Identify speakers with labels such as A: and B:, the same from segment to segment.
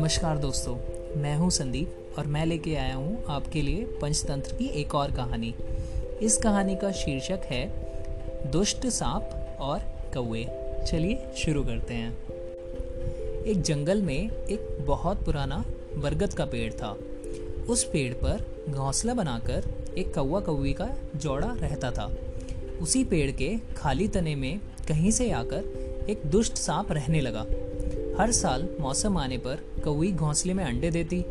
A: नमस्कार दोस्तों, मैं हूँ संदीप और मैं लेके आया हूँ आपके लिए पंचतंत्र की एक और कहानी। इस कहानी का शीर्षक है, दुष्ट सांप और कौए चलिए शुरू करते हैं। एक जंगल में एक बहुत पुराना बरगद का पेड़ था। उस पेड़ पर घोंसला बनाकर एक कौवा कौवी का जोड़ा रहता था। उसी पेड़ के खाली तने में कहीं से आकर एक दुष्ट सांप रहने लगा। हर साल मौसम आने पर कौई घोंसले में अंडे देती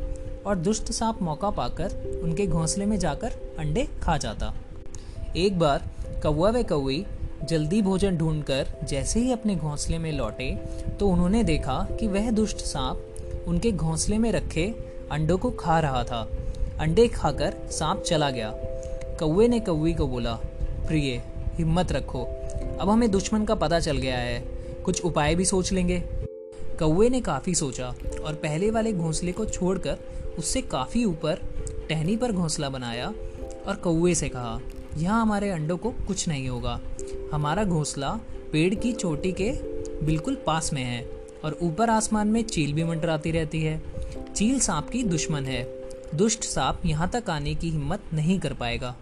A: और दुष्ट सांप मौका पाकर उनके घोंसले में जाकर अंडे खा जाता। एक बार कौवा व कौई जल्दी भोजन ढूंढकर जैसे ही अपने घोंसले में लौटे तो उन्होंने देखा कि वह दुष्ट सांप उनके घोंसले में रखे अंडों को खा रहा था। अंडे खाकर सांप चला गया। कौवे ने कौवी को बोला, प्रिय, हिम्मत रखो। अब हमें दुश्मन का पता चल गया है। कुछ उपाय भी सोच लेंगे। कौवे ने काफ़ी सोचा और पहले वाले घोंसले को छोड़कर उससे काफ़ी ऊपर टहनी पर घोंसला बनाया और कौवे से कहा, यहाँ हमारे अंडों को कुछ नहीं होगा। हमारा घोंसला पेड़ की चोटी के बिल्कुल पास में है और ऊपर आसमान में चील भी मंडराती रहती है। चील सांप की दुश्मन है। दुष्ट सांप यहाँ तक आने की हिम्मत नहीं कर पाएगा।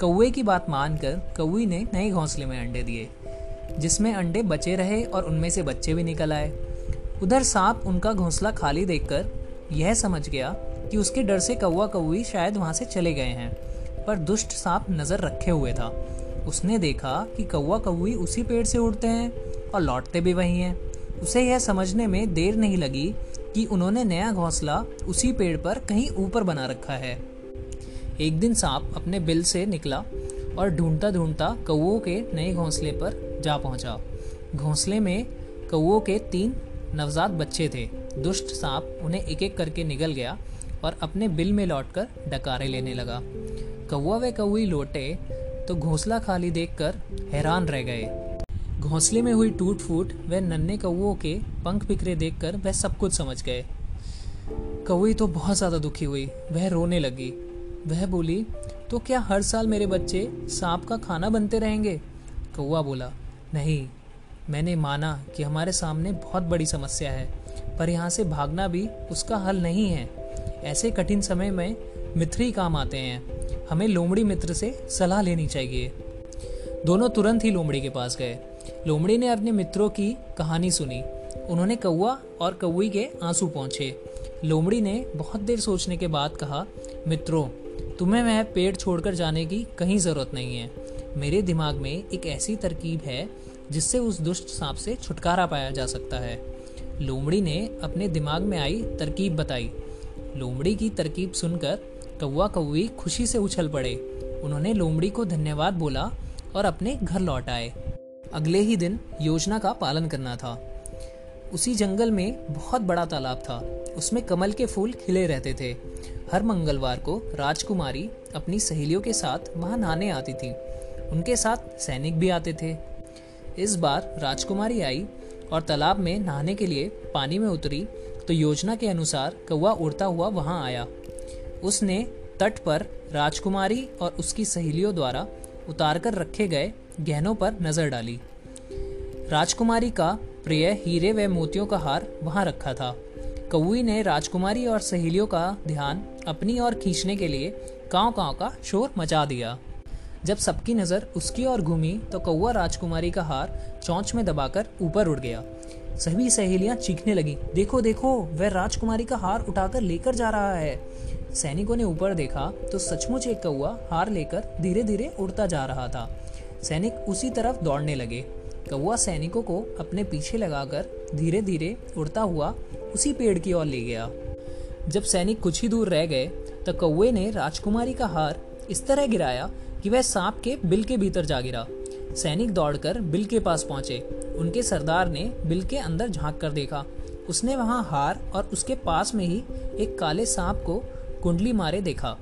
A: कौवे की बात मानकर कौवी ने नए घोंसले में अंडे दिए, जिसमें अंडे बचे रहे और उनमें से बच्चे भी निकल आए। उधर सांप उनका घोंसला खाली देखकर यह समझ गया कि उसके डर से कौवा कौवी शायद वहाँ से चले गए हैं, पर दुष्ट सांप नज़र रखे हुए था। उसने देखा कि कौवा कौवी उसी पेड़ से उड़ते हैं और लौटते भी वही हैं। उसे यह समझने में देर नहीं लगी कि उन्होंने नया घोंसला उसी पेड़ पर कहीं ऊपर बना रखा है। एक दिन सांप अपने बिल से निकला और ढूंढता ढूंढता कौओं के नए घोंसले पर जा पहुँचा। घोंसले में कौओं के तीन नवजात बच्चे थे। दुष्ट सांप उन्हें एक एक करके निगल गया और अपने बिल में लौटकर डकारे लेने लगा। कौवा व कौवी लौटे तो घोंसला खाली देखकर हैरान रह गए। घोंसले में हुई टूट फूट व नन्हे कौओं के पंख बिखरे देखकर वह सब कुछ समझ गए। कौवी तो बहुत ज़्यादा दुखी हुई, वह रोने लगी। वह बोली तो क्या हर साल मेरे बच्चे सांप का खाना बनते रहेंगे? कौआ बोला, नहीं मैंने माना कि हमारे सामने बहुत बड़ी समस्या है, पर यहाँ से भागना भी उसका हल नहीं है। ऐसे कठिन समय में मित्र ही काम आते हैं। हमें लोमड़ी मित्र से सलाह लेनी चाहिए। दोनों तुरंत ही लोमड़ी के पास गए। लोमड़ी ने अपने मित्रों की कहानी सुनी। उन्होंने कौआ और कौई के आँसू पहुँचे लोमड़ी ने बहुत देर सोचने के बाद कहा, मित्रों, तुम्हें वह पेड़ छोड़कर जाने की कहीं ज़रूरत नहीं है। मेरे दिमाग में एक ऐसी तरकीब है जिससे उस दुष्ट सांप से छुटकारा पाया जा सकता है। लोमड़ी ने अपने दिमाग में आई तरकीब बताई। लोमड़ी की तरकीब सुनकर कौवा कौवी खुशी से उछल पड़े। उन्होंने लोमड़ी को धन्यवाद बोला और अपने घर लौट आए। अगले ही दिन योजना का पालन करना था। उसी जंगल में बहुत बड़ा तालाब था। उसमें कमल के फूल खिले रहते थे। हर मंगलवार को राजकुमारी अपनी सहेलियों के साथ वहाँ नहाने आती थी। उनके साथ सैनिक भी आते थे। इस बार राजकुमारी आई और तालाब में नहाने के लिए पानी में उतरी तो योजना के अनुसार कौआ उड़ता हुआ वहाँ आया। उसने तट पर राजकुमारी और उसकी सहेलियों द्वारा उतार कर रखे गए गहनों पर नज़र डाली। राजकुमारी का प्रिय हीरे व मोतियों का हार वहाँ रखा था। कौवी ने राजकुमारी और सहेलियों का ध्यान अपनी ओर खींचने के लिए काव काव का शोर मचा दिया। जब सबकी नज़र उसकी ओर घूमी तो कौआ राजकुमारी का हार चौंच में दबाकर ऊपर उड़ गया। सभी सहेलियाँ चीखने लगी, देखो देखो, वह राजकुमारी का हार उठाकर लेकर जा रहा है। सैनिकों ने ऊपर देखा तो सचमुच एक कौआ हार लेकर धीरे धीरे उड़ता जा रहा था। सैनिक उसी तरफ़ दौड़ने लगे। कौआ सैनिकों को अपने पीछे लगाकर धीरे धीरे उड़ता हुआ उसी पेड़ की ओर ले गया। जब सैनिक कुछ ही दूर रह गए तो कौए ने राजकुमारी का हार इस तरह गिराया कि वह सांप के बिल के भीतर जा गिरा। सैनिक दौड़कर बिल के पास पहुँचे। उनके सरदार ने बिल के अंदर झाँक कर देखा। उसने वहाँ हार और उसके पास में ही एक काले सांप को कुंडली मारे देखा।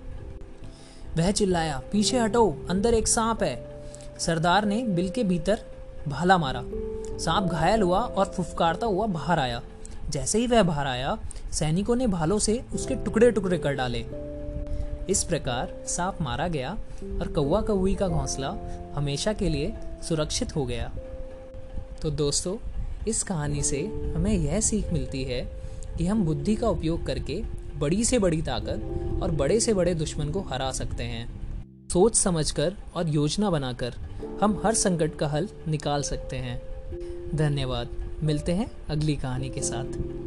A: वह चिल्लाया, पीछे हटो, अंदर एक सांप है। सरदार ने बिल के भीतर भाला मारा। सांप घायल हुआ और फुफकारता हुआ बाहर आया। जैसे ही वह बाहर आया, सैनिकों ने भालों से उसके टुकड़े टुकड़े कर डाले। इस प्रकार सांप मारा गया और कौवा कौवी का घोंसला हमेशा के लिए सुरक्षित हो गया। तो दोस्तों, इस कहानी से हमें यह सीख मिलती है कि हम बुद्धि का उपयोग करके बड़ी से बड़ी ताकत और बड़े से बड़े दुश्मन को हरा सकते हैं। सोच समझकर और योजना बनाकर हम हर संकट का हल निकाल सकते हैं। धन्यवाद। मिलते हैं अगली कहानी के साथ।